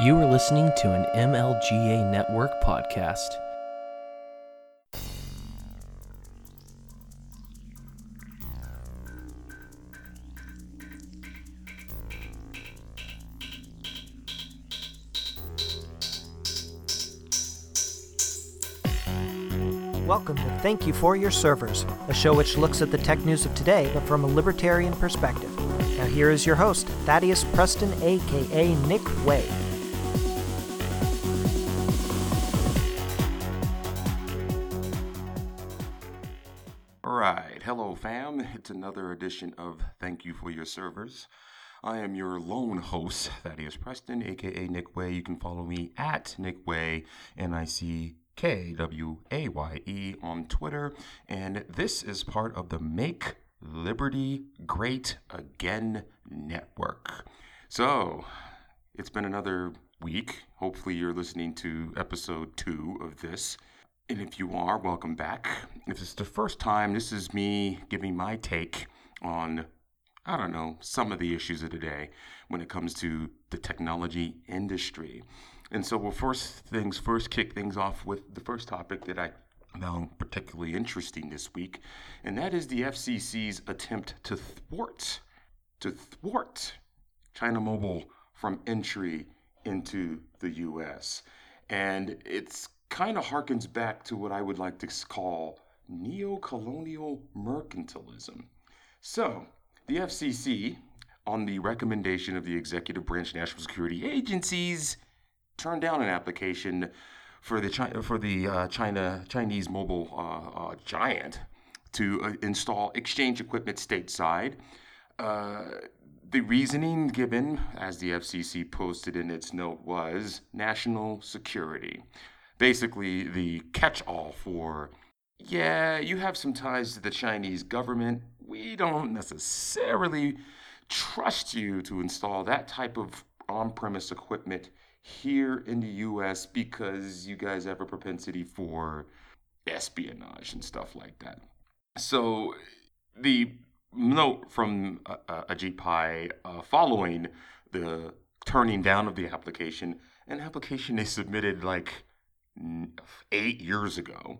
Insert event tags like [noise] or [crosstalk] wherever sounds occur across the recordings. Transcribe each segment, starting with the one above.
You are listening to an MLGA Network podcast. Welcome to Thank You for Your Servers, a show which looks at the tech news of today but from a libertarian perspective. Now, here is your host, Thaddeus Preston, aka Nick Way. It's another edition of Thank You for Your Servers. I am your lone host, Thaddeus Preston, aka Nick Way. You can follow me at Nick Way, N I C K W A Y E, on Twitter. And this is part of the Make Liberty Great Again Network. So, it's been another week. Hopefully, you're listening to episode two of this. And if you are, welcome back. If it's the first time, this is me giving my take on, I don't know, some of the issues of the day when it comes to the technology industry. And so we'll first things first kick things off with the first topic that I found particularly interesting this week, and that is the FCC's attempt to thwart to thwart China Mobile from entry into the US. And it's kind of harkens back to what I would like to call neo-colonial mercantilism. So, the FCC, on the recommendation of the executive branch national security agencies, turned down an application for the China, for the uh, China Chinese mobile uh, uh, giant to uh, install exchange equipment stateside. Uh, the reasoning given, as the FCC posted in its note, was national security. Basically, the catch all for, yeah, you have some ties to the Chinese government. We don't necessarily trust you to install that type of on premise equipment here in the US because you guys have a propensity for espionage and stuff like that. So, the note from uh, uh, Ajit Pai uh, following the turning down of the application, an application they submitted like eight years ago,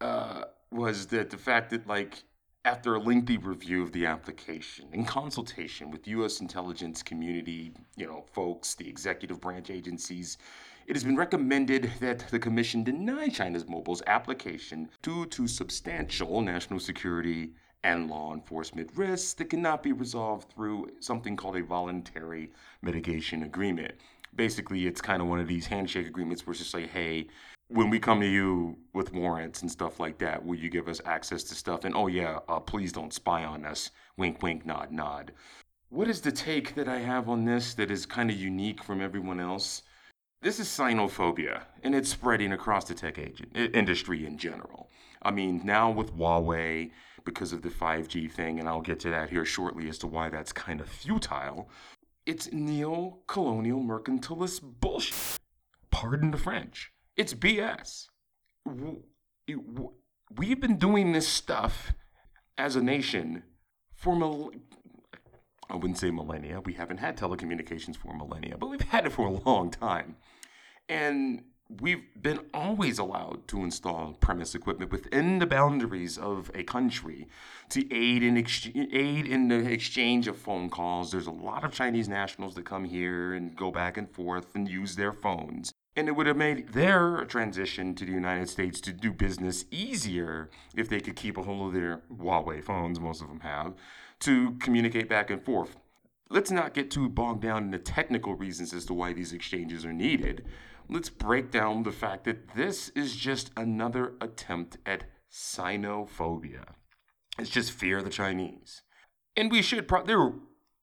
uh, was that the fact that like after a lengthy review of the application in consultation with U.S. intelligence community, you know, folks, the executive branch agencies, it has been recommended that the Commission deny China's mobile's application due to substantial national security and law enforcement risks that cannot be resolved through something called a voluntary mitigation agreement. Basically, it's kind of one of these handshake agreements where it's just like, hey, when we come to you with warrants and stuff like that, will you give us access to stuff? And oh, yeah, uh, please don't spy on us. Wink, wink, nod, nod. What is the take that I have on this that is kind of unique from everyone else? This is sinophobia, and it's spreading across the tech agent, industry in general. I mean, now with Huawei, because of the 5G thing, and I'll get to that here shortly as to why that's kind of futile, it's neo colonial mercantilist bullshit. Pardon the French. It's BS. We've been doing this stuff as a nation for mil- I wouldn't say millennia. We haven't had telecommunications for millennia, but we've had it for a long time. And we've been always allowed to install premise equipment within the boundaries of a country to aid in ex- aid in the exchange of phone calls. There's a lot of Chinese nationals that come here and go back and forth and use their phones. And it would have made their transition to the United States to do business easier if they could keep a hold of their Huawei phones, most of them have, to communicate back and forth. Let's not get too bogged down in the technical reasons as to why these exchanges are needed. Let's break down the fact that this is just another attempt at sinophobia. It's just fear of the Chinese. And we should, pro- there are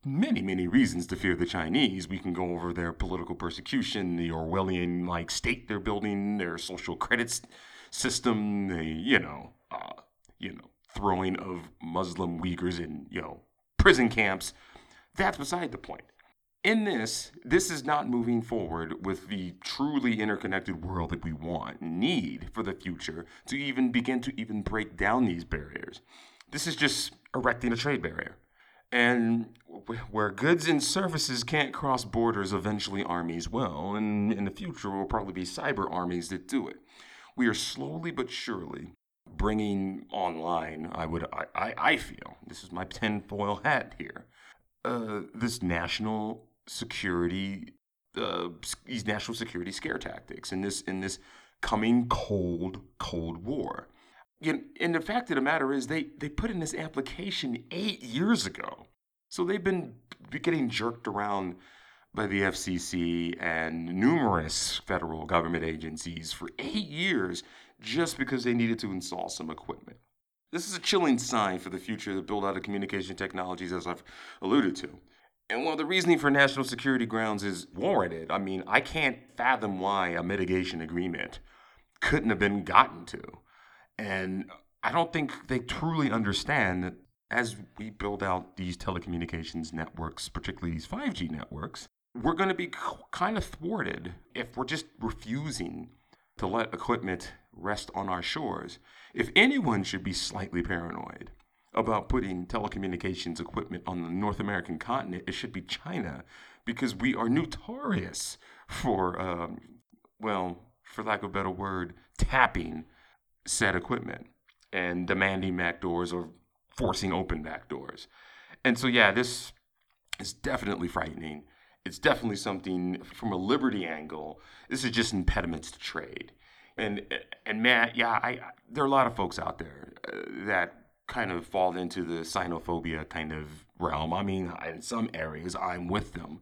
many, many reasons to fear the Chinese. We can go over their political persecution, the Orwellian like state they're building, their social credit system, the you know, uh, you know, throwing of Muslim Uyghurs in you know prison camps. That's beside the point. In this, this is not moving forward with the truly interconnected world that we want, need for the future to even begin to even break down these barriers. This is just erecting a trade barrier And where goods and services can't cross borders, eventually armies will. And in the future, will probably be cyber armies that do it. We are slowly but surely bringing online, I would, I, I, I feel, this is my tinfoil hat here, uh, this national security, uh, these national security scare tactics in this, in this coming cold, cold war. And the fact of the matter is, they, they put in this application eight years ago. So they've been getting jerked around by the FCC and numerous federal government agencies for eight years just because they needed to install some equipment. This is a chilling sign for the future of the build out of communication technologies, as I've alluded to. And while the reasoning for national security grounds is warranted, I mean, I can't fathom why a mitigation agreement couldn't have been gotten to. And I don't think they truly understand that as we build out these telecommunications networks, particularly these 5G networks, we're going to be kind of thwarted if we're just refusing to let equipment rest on our shores. If anyone should be slightly paranoid about putting telecommunications equipment on the North American continent, it should be China, because we are notorious for, um, well, for lack of a better word, tapping said equipment and demanding backdoors or forcing open backdoors. And so, yeah, this is definitely frightening. It's definitely something from a liberty angle. This is just impediments to trade. And and Matt, yeah, I there are a lot of folks out there uh, that kind of fall into the xenophobia kind of realm. I mean, in some areas, I'm with them,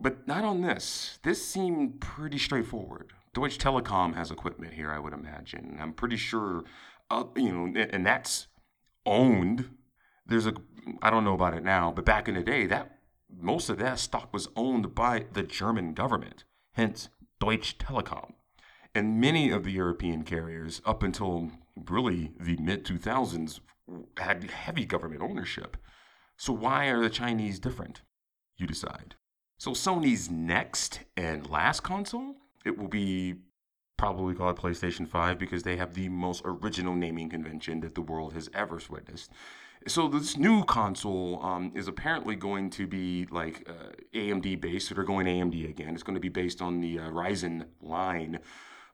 but not on this. This seemed pretty straightforward. Deutsche Telekom has equipment here, I would imagine. I'm pretty sure, uh, you know, and that's owned. There's a, I don't know about it now, but back in the day, that most of that stock was owned by the German government, hence Deutsche Telekom. And many of the European carriers, up until really the mid 2000s, had heavy government ownership. So why are the Chinese different? You decide. So Sony's next and last console it will be probably called PlayStation 5 because they have the most original naming convention that the world has ever witnessed. So this new console um, is apparently going to be like uh, AMD based. So they're going AMD again. It's going to be based on the uh, Ryzen line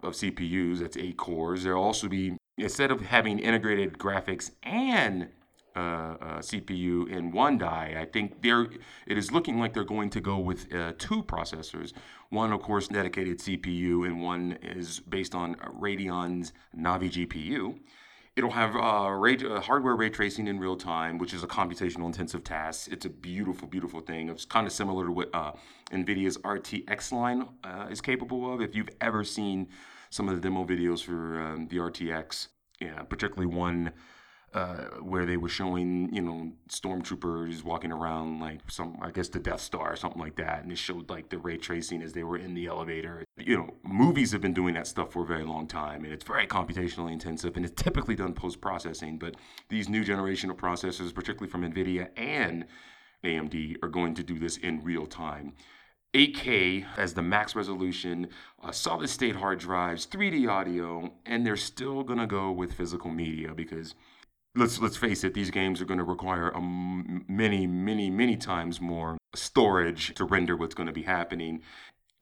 of CPUs. That's eight cores. There'll also be instead of having integrated graphics and uh, uh, CPU in one die. I think there it is looking like they're going to go with uh, two processors. One, of course, dedicated CPU, and one is based on Radeon's Navi GPU. It'll have uh, ray, uh, hardware ray tracing in real time, which is a computational intensive task. It's a beautiful, beautiful thing. It's kind of similar to what uh, NVIDIA's RTX line is capable of. If you've ever seen some of the demo videos for um, the RTX, yeah, particularly one uh, where they were showing, you know, stormtroopers walking around like some, I guess, the Death Star or something like that, and it showed like the ray tracing as they were in the elevator. You know, movies have been doing that stuff for a very long time, and it's very computationally intensive, and it's typically done post processing. But these new generation of processors, particularly from NVIDIA and AMD, are going to do this in real time. 8K as the max resolution, uh, solid state hard drives, 3D audio, and they're still gonna go with physical media because let's let's face it, these games are to require um, many, many, many times more storage to render what's to be happening.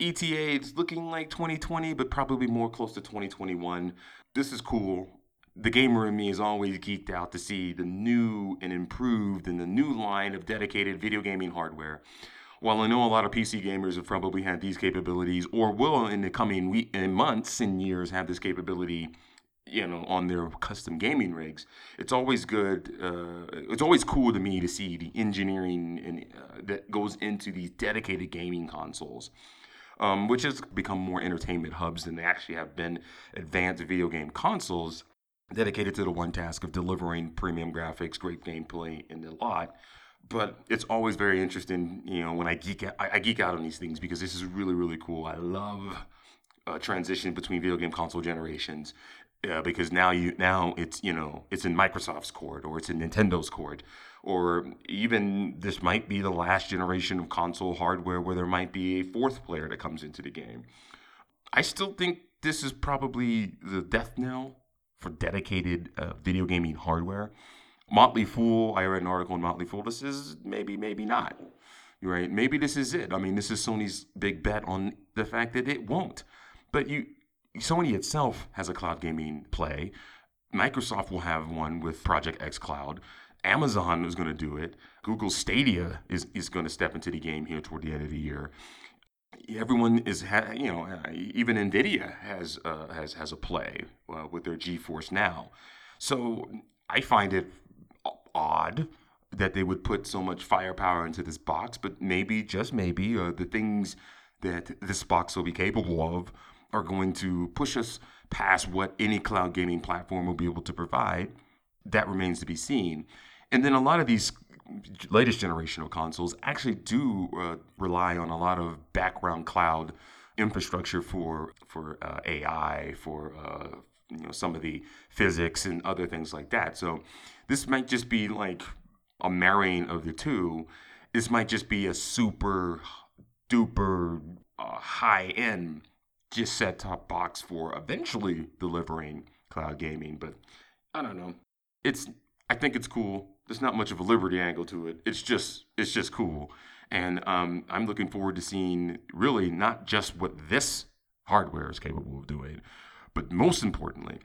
ETA is looking like 2020, but probably more close to 2021. This is cool. The gamer in me is always geeked out to see the new and improved and the new line of dedicated video gaming hardware. While I know a lot of PC gamers have probably had these capabilities, or will in the coming week and months and years have this capability you know, on their custom gaming rigs. It's always good. Uh, it's always cool to me to see the engineering in, uh, that goes into these dedicated gaming consoles, um, which has become more entertainment hubs than they actually have been advanced video game consoles dedicated to the one task of delivering premium graphics, great gameplay, and a lot. But it's always very interesting, you know, when I geek out, I, I geek out on these things because this is really, really cool. I love uh, transition between video game console generations uh, because now you now it's you know it's in Microsoft's court or it's in Nintendo's court or even this might be the last generation of console hardware where there might be a fourth player that comes into the game. I still think this is probably the death knell for dedicated uh, video gaming hardware. Motley Fool, I read an article in Motley Fool. This is maybe, maybe not. Right? Maybe this is it. I mean, this is Sony's big bet on the fact that it won't. But you, Sony itself has a cloud gaming play. Microsoft will have one with Project xCloud. Amazon is going to do it. Google Stadia is, is going to step into the game here toward the end of the year. Everyone is, ha- you know, even Nvidia has uh, has has a play uh, with their GeForce Now. So I find it odd that they would put so much firepower into this box, but maybe, just maybe, uh, the things that this box will be capable of are going to push us past what any cloud gaming platform will be able to provide. That remains to be seen. And then a lot of these latest generation of consoles actually do uh, rely on a lot of background cloud infrastructure for for uh, AI, for uh, you know some of the physics and other things like that. So this might just be like a marrying of the two. This might just be a super duper uh, high end just set top box for eventually delivering cloud gaming. But I don't know. It's I think it's cool. There's not much of a liberty angle to it. It's just it's just cool. And um, I'm looking forward to seeing really not just what this hardware is capable of doing, but most importantly,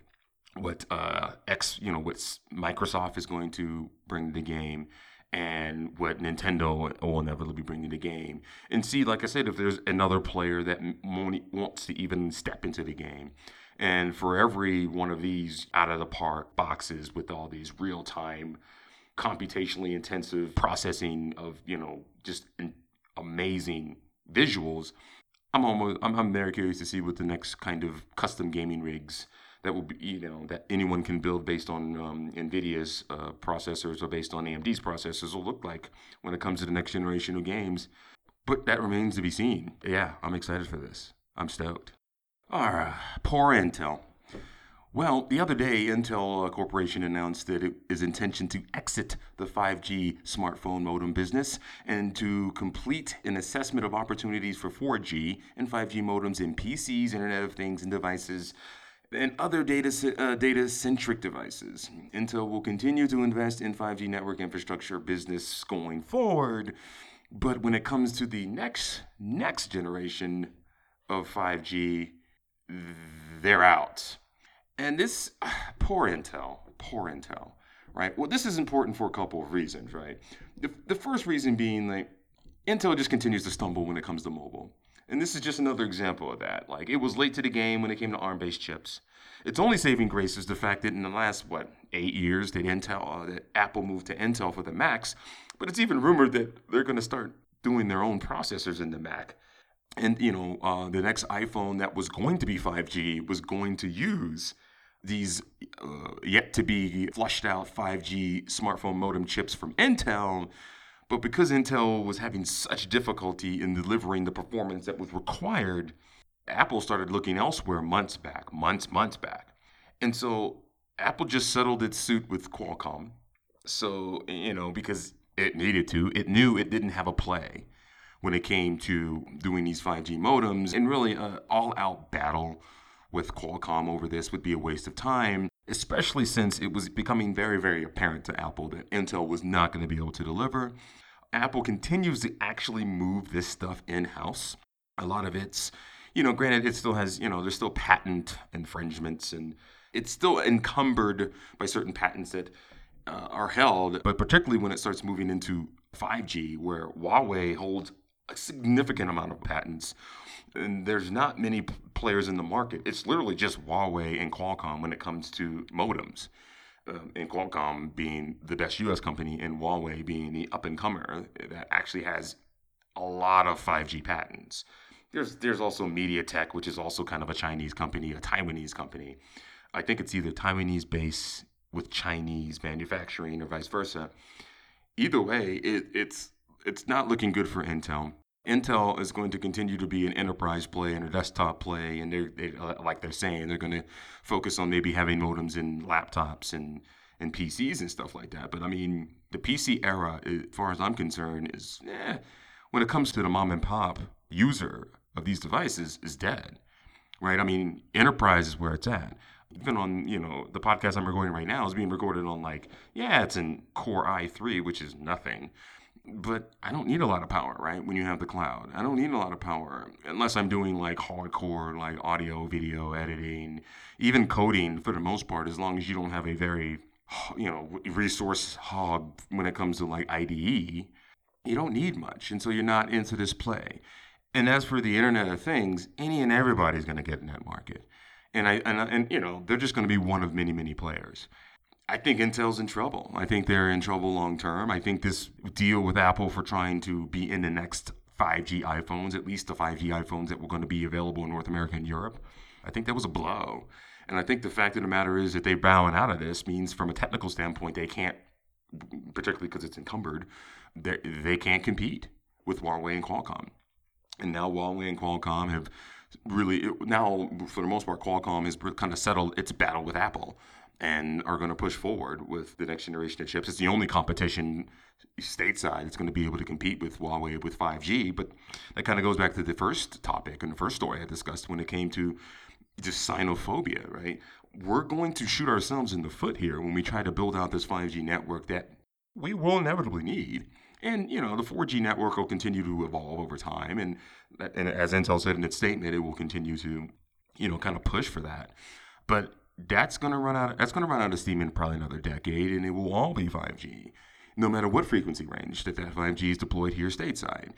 what uh, X, you know, what Microsoft is going to bring to the game, and what Nintendo will inevitably be bringing to the game. And see, like I said, if there's another player that wants to even step into the game, and for every one of these out of the park boxes with all these real time, computationally intensive processing of you know just amazing visuals. I'm almost I'm, I'm very curious to see what the next kind of custom gaming rigs that will be you know that anyone can build based on um, Nvidia's uh, processors or based on AMD's processors will look like when it comes to the next generation of games. But that remains to be seen. Yeah, I'm excited for this. I'm stoked. All right, poor Intel. Well, the other day, Intel Corporation announced that it is intention to exit the 5G smartphone modem business and to complete an assessment of opportunities for 4G and 5G modems in PCs, Internet of Things, and devices and other data uh, data centric devices. Intel will continue to invest in 5G network infrastructure business going forward, but when it comes to the next next generation of 5G, they're out. And this [sighs] poor Intel, poor Intel, right? Well, this is important for a couple of reasons, right? The, the first reason being like Intel just continues to stumble when it comes to mobile. And this is just another example of that. Like it was late to the game when it came to ARM-based chips. Its only saving grace is the fact that in the last what eight years that Intel, uh, that Apple moved to Intel for the Macs, but it's even rumored that they're going to start doing their own processors in the Mac. And you know, uh, the next iPhone that was going to be 5G was going to use these uh, yet to be flushed out 5G smartphone modem chips from Intel but because Intel was having such difficulty in delivering the performance that was required, Apple started looking elsewhere months back, months, months back. And so Apple just settled its suit with Qualcomm. So, you know, because it needed to, it knew it didn't have a play when it came to doing these 5G modems. And really, uh, an all out battle with Qualcomm over this would be a waste of time, especially since it was becoming very, very apparent to Apple that Intel was not going to be able to deliver. Apple continues to actually move this stuff in house. A lot of it's, you know, granted, it still has, you know, there's still patent infringements and it's still encumbered by certain patents that uh, are held, but particularly when it starts moving into 5G, where Huawei holds a significant amount of patents and there's not many p- players in the market. It's literally just Huawei and Qualcomm when it comes to modems. Um, and Qualcomm being the best US company, and Huawei being the up and comer that actually has a lot of 5G patents. There's there's also MediaTek, which is also kind of a Chinese company, a Taiwanese company. I think it's either Taiwanese base with Chinese manufacturing or vice versa. Either way, it, it's it's not looking good for Intel. Intel is going to continue to be an enterprise play and a desktop play, and they're they, uh, like they're saying they're going to focus on maybe having modems in laptops and and PCs and stuff like that. But I mean, the PC era, as far as I'm concerned, is eh, when it comes to the mom and pop user of these devices, is dead, right? I mean, enterprise is where it's at. even on you know the podcast I'm recording right now is being recorded on like yeah it's in Core i3 which is nothing but I don't need a lot of power right when you have the cloud. I don't need a lot of power unless I'm doing like hardcore like audio video editing even coding for the most part as long as you don't have a very you know resource hog when it comes to like IDE you don't need much and so you're not into this play. And as for the internet of things any and everybody's going to get in that market. And I and, and you know they're just going to be one of many many players. I think Intel's in trouble. I think they're in trouble long term. I think this deal with Apple for trying to be in the next 5G iPhones, at least the 5G iPhones that were going to be available in North America and Europe, I think that was a blow. And I think the fact of the matter is that they're bowing out of this means, from a technical standpoint, they can't, particularly because it's encumbered, they can't compete with Huawei and Qualcomm. And now Huawei and Qualcomm have really now for the most part qualcomm has kind of settled its battle with apple and are going to push forward with the next generation of chips. It's the only competition stateside that's going to be able to compete with huawei with 5g but that kind of goes back to the first topic and the first story i discussed when it came to just sinophobia right? We're going to shoot ourselves in the foot here when we try to build out this 5g network that we will inevitably need. And you know the 4G network will continue to evolve over time, and and as Intel said in its statement, it will continue to you know kind of push for that. But that's to run out. That's going to run out of steam in probably another decade, and it will all be 5G, no matter what frequency range that that 5G is deployed here stateside.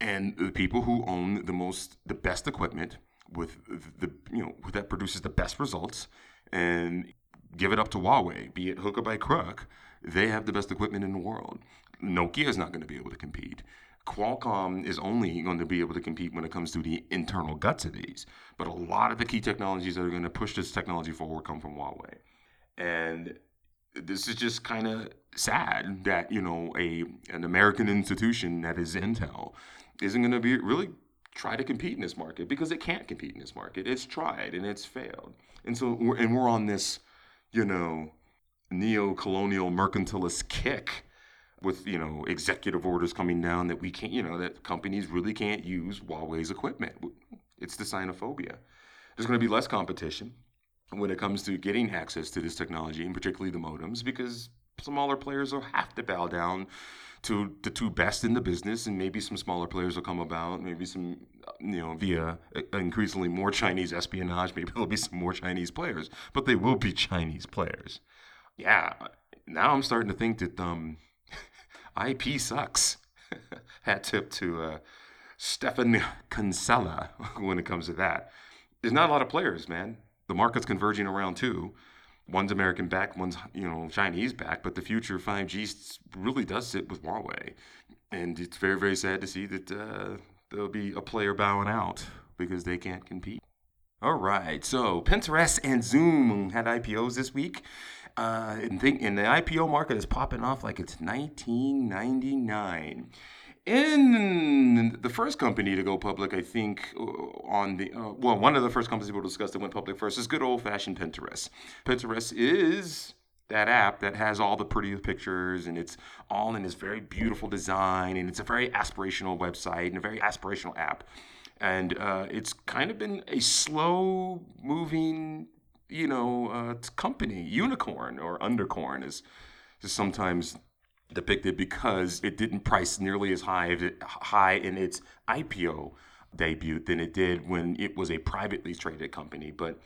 And the people who own the most, the best equipment with the you know that produces the best results, and give it up to Huawei, be it hook or by crook, they have the best equipment in the world. Nokia is not going to be able to compete. Qualcomm is only going to be able to compete when it comes to the internal guts of these. But a lot of the key technologies that are going to push this technology forward come from Huawei. And this is just kind of sad that, you know, a an American institution that is Intel isn't going to be really try to compete in this market because it can't compete in this market. It's tried and it's failed. And so we're, and we're on this, you know, neo-colonial mercantilist kick with you know executive orders coming down that we can't you know that companies really can't use Huawei's equipment. It's the sinophobia. There's going to be less competition when it comes to getting access to this technology, and particularly the modems, because smaller players will have to bow down to the two best in the business, and maybe some smaller players will come about. Maybe some, you know, via increasingly more Chinese espionage. Maybe there'll be some more Chinese players, but they will be Chinese players. Yeah, now I'm starting to think that um, IP sucks. [laughs] Hat tip to uh, Stephan Kinsella [laughs] when it comes to that. There's not a lot of players, man. The market's converging around two. One's American back, one's you know Chinese back, but the future 5G really does sit with Huawei, and it's very very sad to see that uh, there'll be a player bowing out because they can't compete. All right, so Pinterest and Zoom had IPOs this week uh, and, think, and the IPO market is popping off like it's 1999. In the first company to go public, I think, uh, on the uh, well, one of the first companies we'll discuss that went public first is good old fashioned Pinterest. Pinterest is that app that has all the pretty pictures and it's all in this very beautiful design and it's a very aspirational website and a very aspirational app. And uh, it's kind of been a slow moving you know, uh, company, unicorn or undercorn is, is sometimes depicted because it didn't price nearly as high high in its IPO debut than it did when it was a privately traded company. But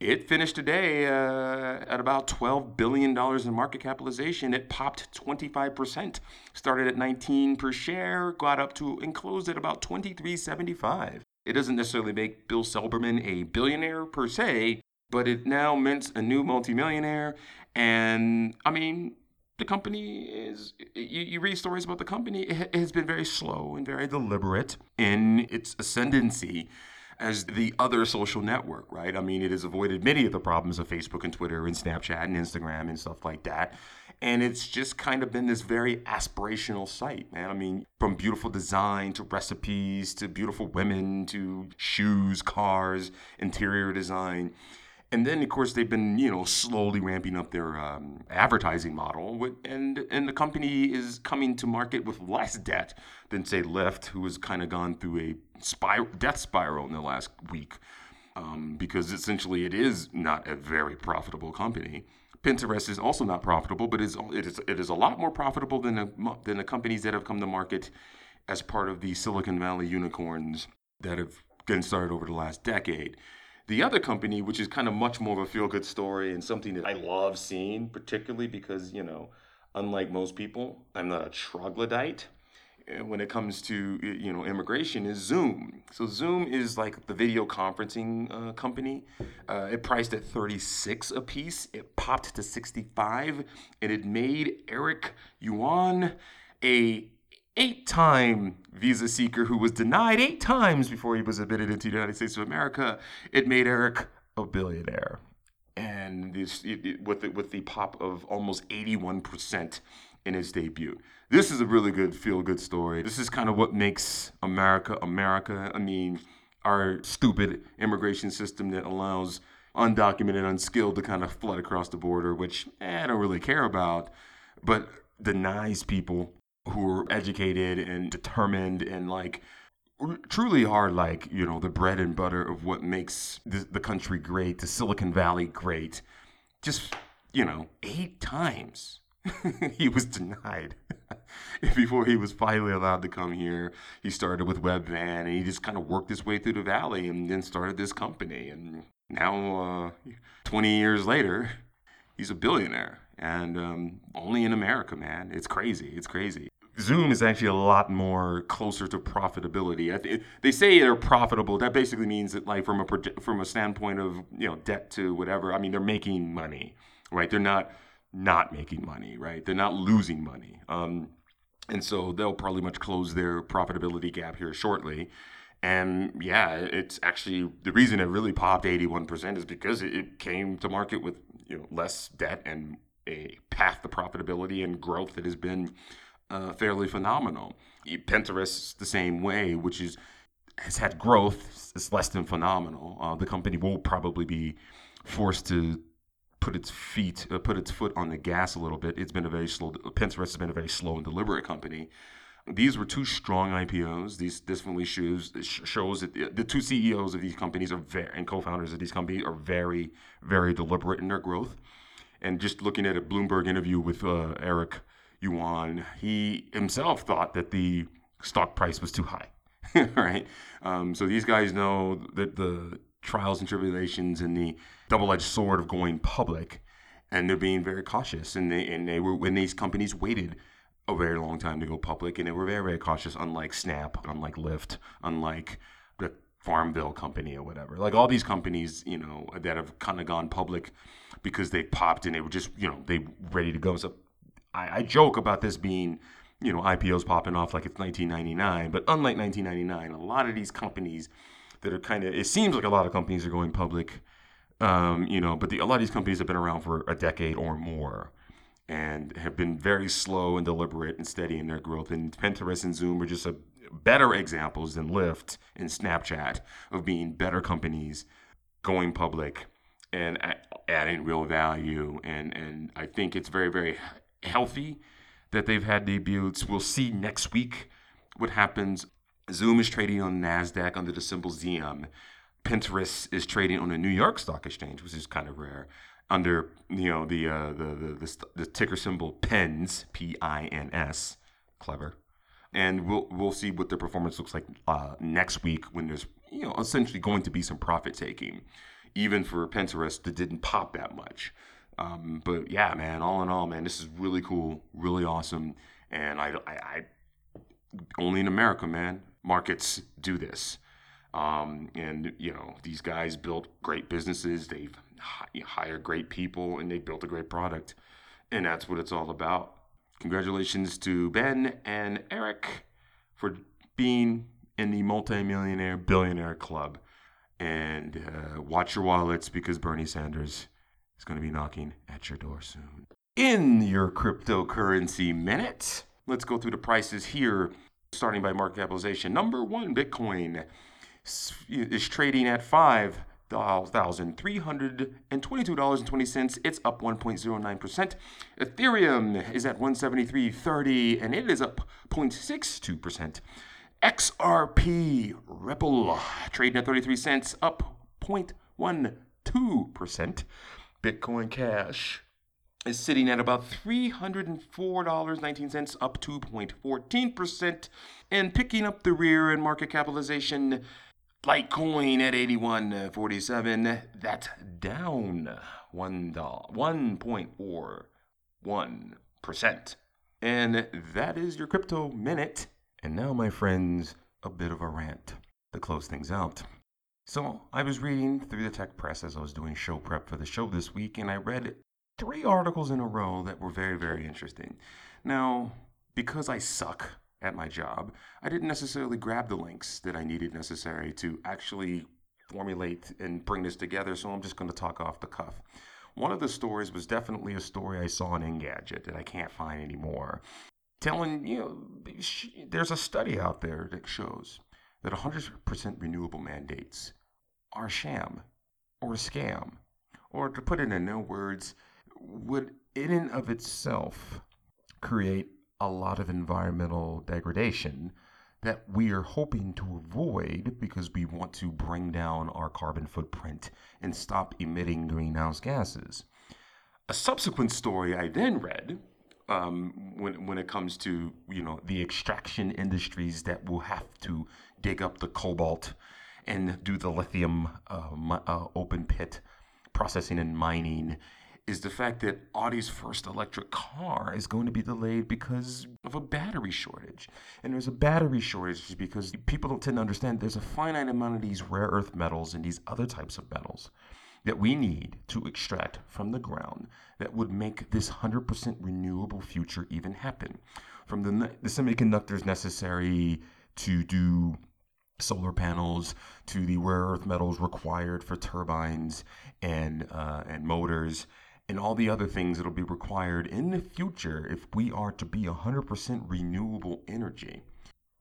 it finished today uh, at about $12 billion in market capitalization. It popped 25%, started at 19 per share, got up to and closed at about 23.75. It doesn't necessarily make Bill Silbermann a billionaire per se, but it now mints a new multimillionaire. And I mean, the company is, you, you read stories about the company, it, has been very slow and very deliberate in its ascendancy as the other social network, right? I mean, it has avoided many of the problems of Facebook and Twitter and Snapchat and Instagram and stuff like that. And it's just kind of been this very aspirational site, man. I mean, from beautiful design to recipes to beautiful women to shoes, cars, interior design. And then, of course, they've been, you know, slowly ramping up their um, advertising model, and and the company is coming to market with less debt than, say, Lyft, who has kind of gone through a spiral, death spiral in the last week. um, because essentially it is not a very profitable company. Pinterest is also not profitable, but is it is it is a lot more profitable than the than the companies that have come to market as part of the Silicon Valley unicorns that have gotten started over the last decade. The other company, which is kind of much more of a feel good story and something that I love seeing, particularly because, you know, unlike most people, I'm not a troglodyte when it comes to you know immigration is Zoom. So Zoom is like the video conferencing uh, company. Uh, it priced at 36 a piece. It popped to 65, and it made Eric Yuan a eight-time visa seeker who was denied eight times before he was admitted into the United States of America. It made Eric a billionaire, and this, it, it, with the, with the pop of almost 81 percent in his debut. This is a really good feel good story. This is kind of what makes America America. I mean, our stupid immigration system that allows undocumented, unskilled to kind of flood across the border, which eh, I don't really care about, but denies people who are educated and determined and like truly are like you know the bread and butter of what makes the, the country great the silicon valley great just you know eight times [laughs] he was denied [laughs] before he was finally allowed to come here. He started with Webvan and he just kind of worked his way through the valley and then started this company. And now, uh, 20 years later, he's a billionaire and um, only in America, man. It's crazy. It's crazy. Zoom is actually a lot more closer to profitability. Th- they say they're profitable. That basically means that, like, from a from a standpoint of you know debt to whatever. I mean, they're making money, right? They're not not making money, right? They're not losing money. Um, and so they'll probably much close their profitability gap here shortly. And yeah, it's actually the reason it really popped 81% is because it came to market with you know less debt and a path to profitability and growth that has been uh, fairly phenomenal. Pinterest the same way, which is has had growth. It's less than phenomenal. Uh, the company will probably be forced to put its feet, uh, put its foot on the gas a little bit. It's been a very slow. Pinterest has been a very slow and deliberate company. These were two strong IPOs. These definitely shows shows that the, the two CEOs of these companies are very and co-founders of these companies are very very deliberate in their growth. And just looking at a Bloomberg interview with uh, Eric Yuan, he himself thought that the stock price was too high. [laughs] right. Um, so these guys know that the trials and tribulations and the double-edged sword of going public and they're being very cautious and they and they were when these companies waited a very long time to go public and they were very very cautious unlike snap unlike lyft unlike the farmville company or whatever like all these companies you know that have kind of gone public because they popped and they were just you know they ready to go so i, I joke about this being you know ipos popping off like it's 1999 but unlike 1999 a lot of these companies that are kind of it seems like a lot of companies are going public um, you know but the, a lot of these companies have been around for a decade or more and have been very slow and deliberate and steady in their growth. And pinterest and zoom are just a, better examples than lyft and snapchat of being better companies going public and adding real value. And and i think it's very very healthy that they've had debuts we'll see next week what happens Zoom is trading on NASDAQ under the symbol ZM. Pinterest is trading on the New York Stock Exchange, which is kind of rare, under you know the uh, the, the, the the ticker symbol PINS, P I N S, clever, and we'll we'll see what their performance looks like uh, next week when there's you know essentially going to be some profit taking, even for Pinterest that didn't pop that much. Um, but yeah, man, all in all, man, this is really cool, really awesome, and I, I, I only in America, man markets do this. Um, and you know these guys built great businesses. They've hired great people, and they built a great product, and that's what it's all about. Congratulations to Ben and Eric for being in the multimillionaire billionaire club. And uh, watch your wallets because Bernie Sanders is going to be knocking at your door soon. In your cryptocurrency minute, let's go through the prices here starting by market capitalization. Number one, Bitcoin is trading at five thousand three hundred and twenty-two dollars and twenty cents. It's up one point zero nine percent. Ethereum is at one seventy-three thirty, and it is up 0.62 percent. XRP Ripple trading at 33 cents, up 0.12%. Bitcoin Cash is sitting at about $304.19, up 2.14%. And picking up the rear in market capitalization, Litecoin at 81.47. That's down $1, 1.41%. And that is your crypto minute. And now, my friends, a bit of a rant to close things out. So, I was reading through the tech press as I was doing show prep for the show this week, and I read three articles in a row that were very, very interesting. Now, because I suck at my job, I didn't necessarily grab the links that I needed necessary to actually formulate and bring this together, so I'm just going to talk off the cuff. One of the stories was definitely a story I saw on Engadget that I can't find anymore. Telling, you know, there's a study out there that shows that 100% renewable mandates are a sham or a scam. Or to put it in no words, would in and of itself create a lot of environmental degradation that we are hoping to avoid because we want to bring down our carbon footprint and stop emitting greenhouse gases. A subsequent story I then read um, when, when it comes to you know the extraction industries that will have to dig up the cobalt and do the lithium uh, uh, open pit processing and mining is the fact that Audi's first electric car is going to be delayed because of a battery shortage. And there's a battery shortage because people don't tend to understand there's a finite amount of these rare earth metals and these other types of metals that we need to extract from the ground that would make this 100% renewable future even happen. From the, the semiconductors necessary to do solar panels to the rare earth metals required for turbines and uh, and motors and all the other things that'll be required in the future if we are to be 100% renewable energy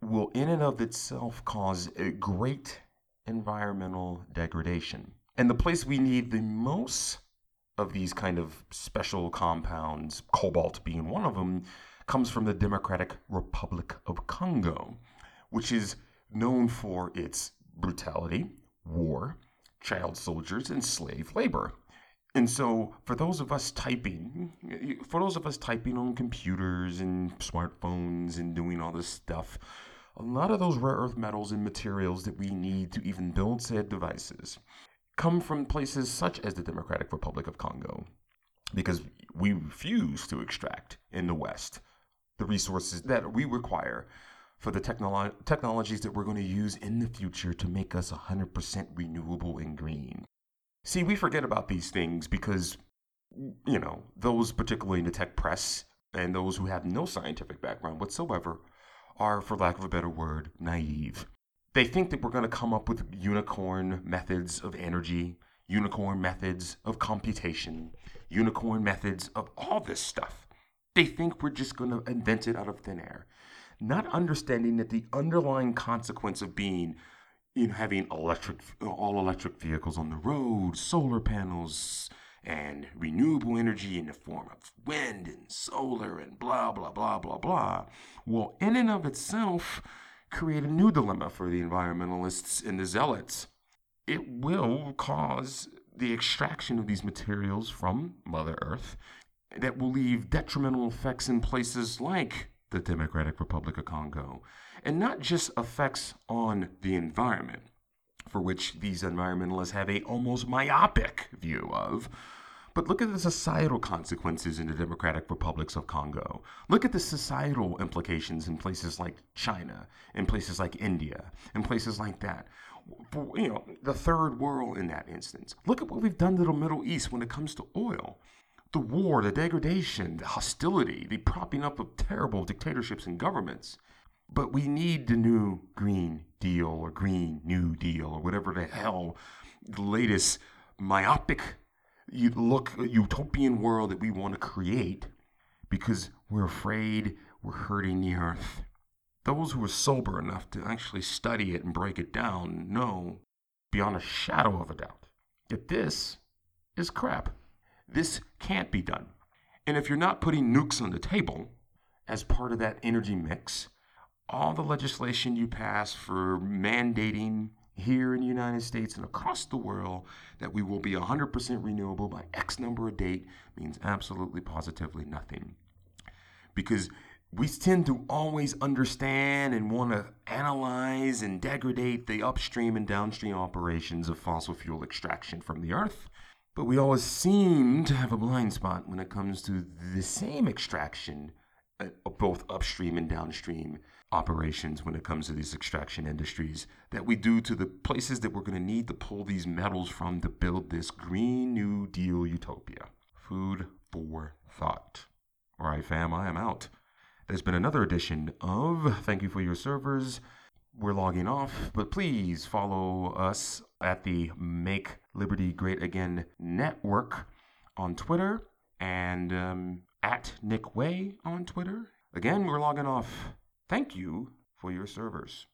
will in and of itself cause a great environmental degradation. And the place we need the most of these kind of special compounds, cobalt being one of them, comes from the Democratic Republic of Congo, which is known for its brutality, war, child soldiers, and slave labor. And so, for those of us typing, for those of us typing on computers and smartphones and doing all this stuff, a lot of those rare earth metals and materials that we need to even build said devices come from places such as the Democratic Republic of Congo, because we refuse to extract in the West the resources that we require for the technolo- technologies that we're going to use in the future to make us 100% renewable and green. See, we forget about these things because, you know, those particularly in the tech press and those who have no scientific background whatsoever are, for lack of a better word, naive. They think that we're going to come up with unicorn methods of energy, unicorn methods of computation, unicorn methods of all this stuff. They think we're just going to invent it out of thin air, not understanding that the underlying consequence of being you know, having electric, all electric vehicles on the road, solar panels, and renewable energy in the form of wind and solar and blah, blah, blah, blah, blah, Well, in and of itself create a new dilemma for the environmentalists and the zealots. It will cause the extraction of these materials from Mother Earth that will leave detrimental effects in places like the Democratic Republic of Congo, and not just effects on the environment, for which these environmentalists have a almost myopic view of. But look at the societal consequences in the Democratic Republics of Congo. Look at the societal implications in places like China, in places like India, in places like that. You know, the third world in that instance. Look at what we've done to the Middle East when it comes to oil the war, the degradation, the hostility, the propping up of terrible dictatorships and governments. But we need the new Green Deal or Green New Deal or whatever the hell the latest myopic you look utopian world that we want to create because we're afraid we're hurting the earth. Those who are sober enough to actually study it and break it down know beyond a shadow of a doubt that this is crap. This can't be done. And if you're not putting nukes on the table as part of that energy mix, all the legislation you pass for mandating here in the United States and across the world that we will be 100% renewable by X number of date means absolutely positively nothing. Because we tend to always understand and want to analyze and degrade the upstream and downstream operations of fossil fuel extraction from the earth. But we always seem to have a blind spot when it comes to the same extraction both upstream and downstream operations when it comes to these extraction industries that we do to the places that we're going to need to pull these metals from to build this Green New Deal utopia. Food for thought. All right, fam, I am out. There's been another edition of Thank You for Your Servers. We're logging off, but please follow us at the Make Liberty Great Again Network on Twitter and um, at Nick Way on Twitter. Again, we're logging off. Thank you for your servers.